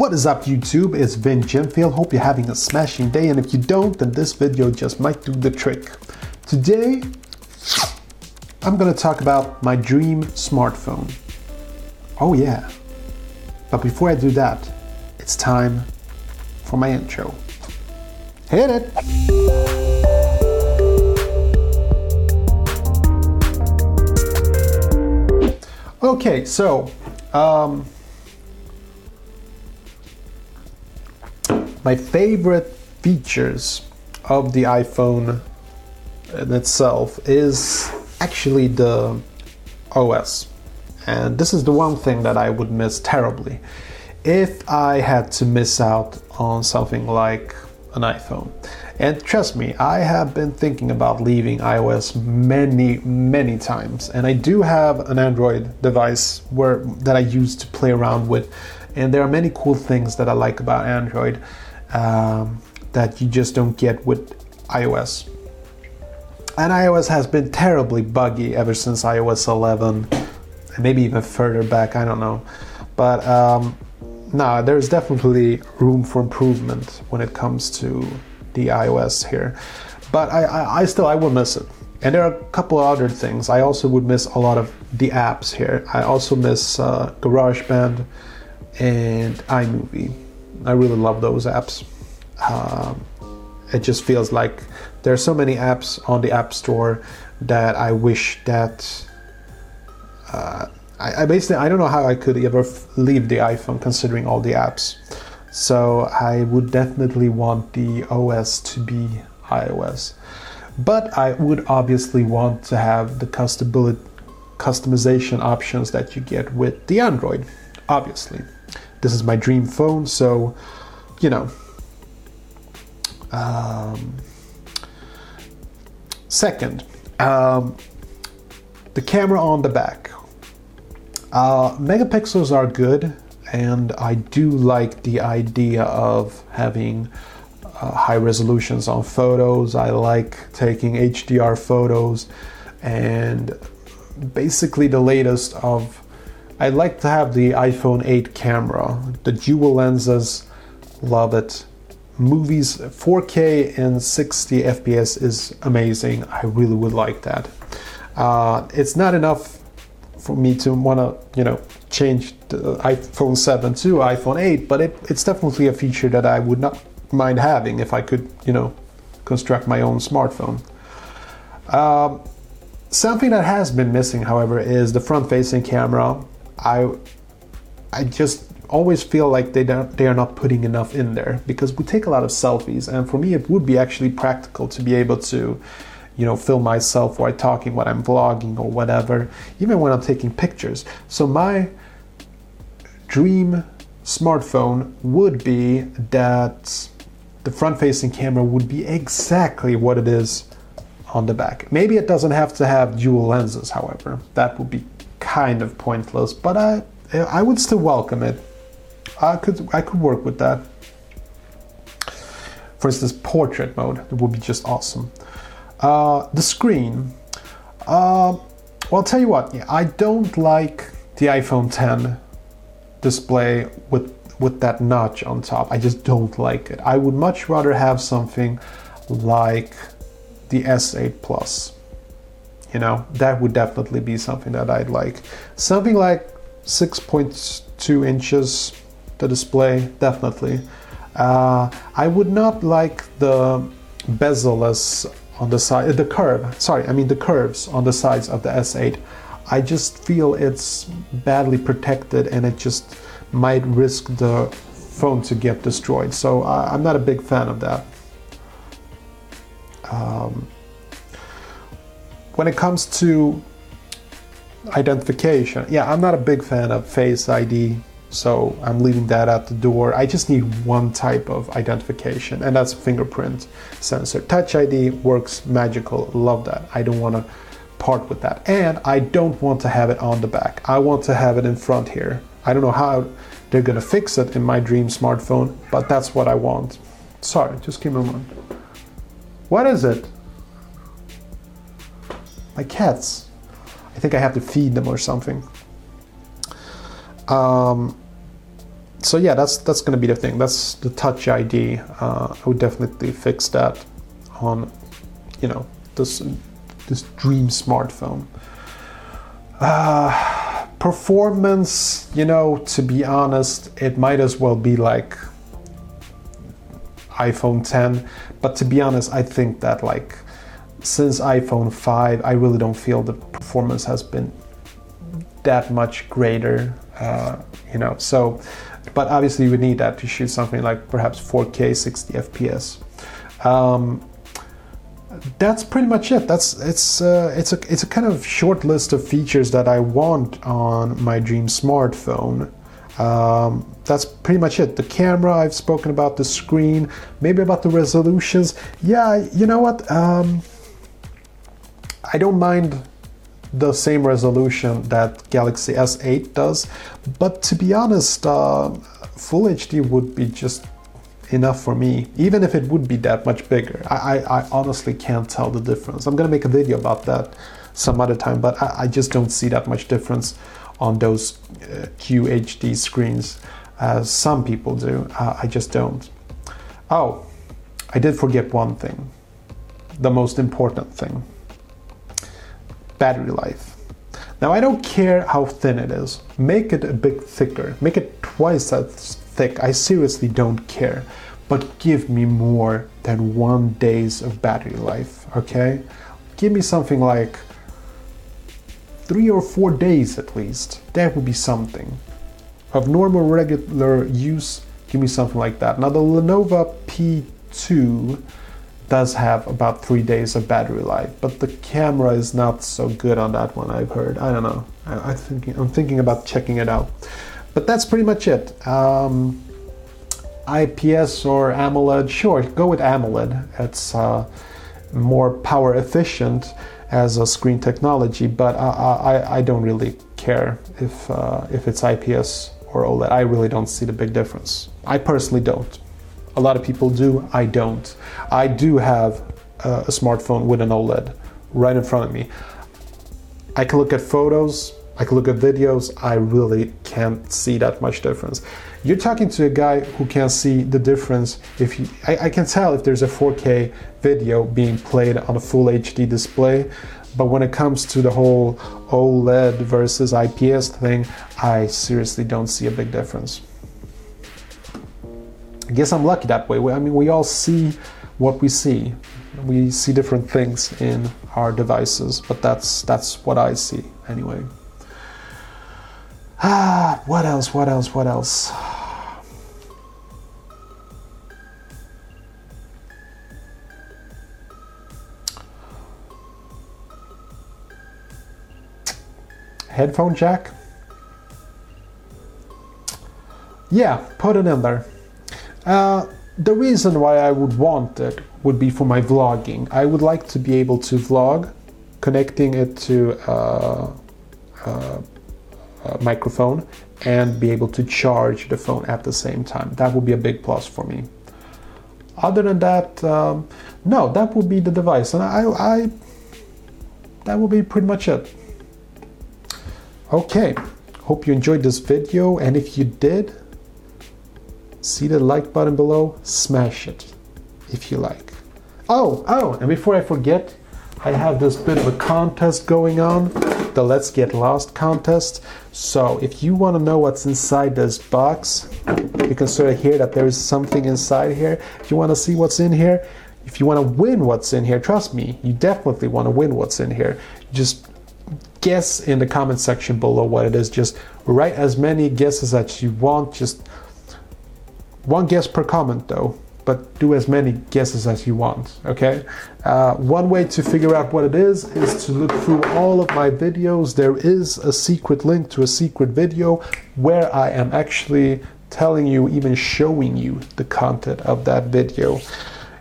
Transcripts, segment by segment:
What is up YouTube, it's Vin Gemfield. Hope you're having a smashing day and if you don't, then this video just might do the trick. Today, I'm gonna talk about my dream smartphone. Oh yeah. But before I do that, it's time for my intro. Hit it! Okay, so um, my favorite features of the iPhone in itself is actually the OS. And this is the one thing that I would miss terribly if I had to miss out on something like an iPhone. And trust me, I have been thinking about leaving iOS many, many times. And I do have an Android device where that I use to play around with. And there are many cool things that I like about Android um, that you just don't get with iOS. And iOS has been terribly buggy ever since iOS 11, and maybe even further back. I don't know, but um, no, there's definitely room for improvement when it comes to the iOS here. But I, I, I still I will miss it. And there are a couple other things. I also would miss a lot of the apps here. I also miss uh, GarageBand and iMovie. I really love those apps. Um, it just feels like there are so many apps on the App Store that I wish that uh, I, I, basically I don't know how I could ever leave the iPhone considering all the apps. So I would definitely want the OS to be iOS. But I would obviously want to have the customization options that you get with the Android, obviously. This is my dream phone, so you know. Um, second, um, the camera on the back. Uh, megapixels are good, and I do like the idea of having uh, high resolutions on photos. I like taking HDR photos, and basically the latest of. I like to have the iPhone 8 camera, the dual lenses, love it. Movies 4K and 60 FPS is amazing. I really would like that. Uh, it's not enough for me to want to, you know, change the iPhone 7 to iPhone 8, but it, it's definitely a feature that I would not mind having if I could, you know, construct my own smartphone. Um, something that has been missing, however, is the front-facing camera. I, I just always feel like they don't, they are not putting enough in there because we take a lot of selfies, and for me, it would be actually practical to be able to you know, film myself while talking when I'm vlogging or whatever, even when I'm taking pictures. So my dream smartphone would be that the front-facing camera would be exactly what it is on the back. Maybe it doesn't have to have dual lenses, however. That would be kind of pointless, but I I would still welcome it. I could I could work with that. For instance, portrait mode, would be just awesome. Uh, the screen. Uh, well, I'll tell you what, I don't like the iPhone 10 display with with that notch on top. I just don't like it. I would much rather have something like the S8 Plus. You know, that would definitely be something that I'd like. Something like 6.2 inches, the display, definitely. Uh, I would not like the bezel-less on the side, the curve, sorry, I mean the curves on the sides of the S8. I just feel it's badly protected and it just might risk the phone to get destroyed. So uh, I'm not a big fan of that. Um, when it comes to identification, yeah, I'm not a big fan of Face ID so I'm leaving that at the door. I just need one type of identification, and that's fingerprint sensor. Touch ID works magical. Love that. I don't want to part with that. And I don't want to have it on the back. I want to have it in front here. I don't know how they're going to fix it in my dream smartphone, but that's what I want. Sorry, just me a moment. What is it? My cats. I think I have to feed them or something. Um, so yeah, that's that's to be the thing. That's the Touch ID. Uh, I would definitely fix that on, you know, this this dream smartphone. Uh, performance, you know, to be honest, it might as well be like iPhone 10. But to be honest, I think that like since iPhone 5, I really don't feel the performance has been that much greater. Uh, you know, so but obviously you would need that to shoot something like perhaps 4K 60 FPS. Um, that's pretty much it. That's it's uh, it's a it's a kind of short list of features that I want on my dream smartphone. Um, that's pretty much it. The camera I've spoken about, the screen, maybe about the resolutions. Yeah, you know what? Um, I don't mind the same resolution that Galaxy S8 does, but to be honest, uh, Full HD would be just enough for me, even if it would be that much bigger. I, I, I honestly can't tell the difference. I'm gonna make a video about that some other time, but I, I just don't see that much difference on those uh, QHD screens as some people do. Uh, I just don't. Oh, I did forget one thing. The most important thing. Battery life. Now I don't care how thin it is. Make it a bit thicker. Make it twice as thick. I seriously don't care. But give me more than one days of battery life, okay? Give me something like three or four days at least. That would be something. Of normal regular use, give me something like that. Now the Lenovo P2 does have about three days of battery life, but the camera is not so good on that one. I've heard. I don't know. I, I thinking I'm thinking about checking it out. But that's pretty much it. Um, IPS or AMOLED? Sure, go with AMOLED. It's uh, more power efficient as a screen technology, but I, I, I don't really care if uh, if it's IPS or OLED. I really don't see the big difference. I personally don't. A lot of people do, I don't. I do have a smartphone with an OLED right in front of me. I can look at photos, I can look at videos, I really can't see that much difference. You're talking to a guy who can't see the difference if I, I can tell if there's a 4K video being played on a full HD display, but when it comes to the whole OLED versus IPS thing, I seriously don't see a big difference. Guess I'm lucky that way. I mean, we all see what we see. We see different things in our devices, but that's that's what I see anyway. Ah, what else? What else? What else? Headphone jack? Yeah, put it in there. Uh, the reason why I would want it would be for my vlogging. I would like to be able to vlog, connecting it to uh, uh, a microphone, and be able to charge the phone at the same time. That would be a big plus for me. Other than that, um, no, that would be the device, and I, I that would be pretty much it. Okay, hope you enjoyed this video, and if you did, see the like button below, smash it if you like. Oh, oh, and before I forget, I have this bit of a contest going on, the Let's Get Lost contest. So if you want to know what's inside this box, you can sort of hear that there is something inside here. If you want to see what's in here, if you want to win what's in here, trust me, you definitely want to win what's in here. Just guess in the comment section below what it is. Just write as many guesses as you want. Just one guess per comment though, but do as many guesses as you want, okay? Uh, one way to figure out what it is is to look through all of my videos. There is a secret link to a secret video where I am actually telling you, even showing you the content of that video.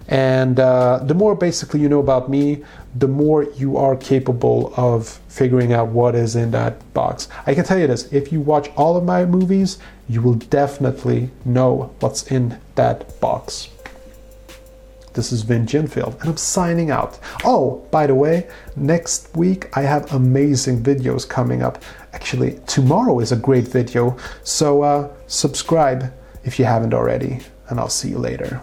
And uh, the more basically you know about me, the more you are capable of figuring out what is in that box. I can tell you this if you watch all of my movies, you will definitely know what's in that box. This is Vin Ginfield, and I'm signing out. Oh, by the way, next week I have amazing videos coming up. Actually, tomorrow is a great video, so uh, subscribe if you haven't already, and I'll see you later.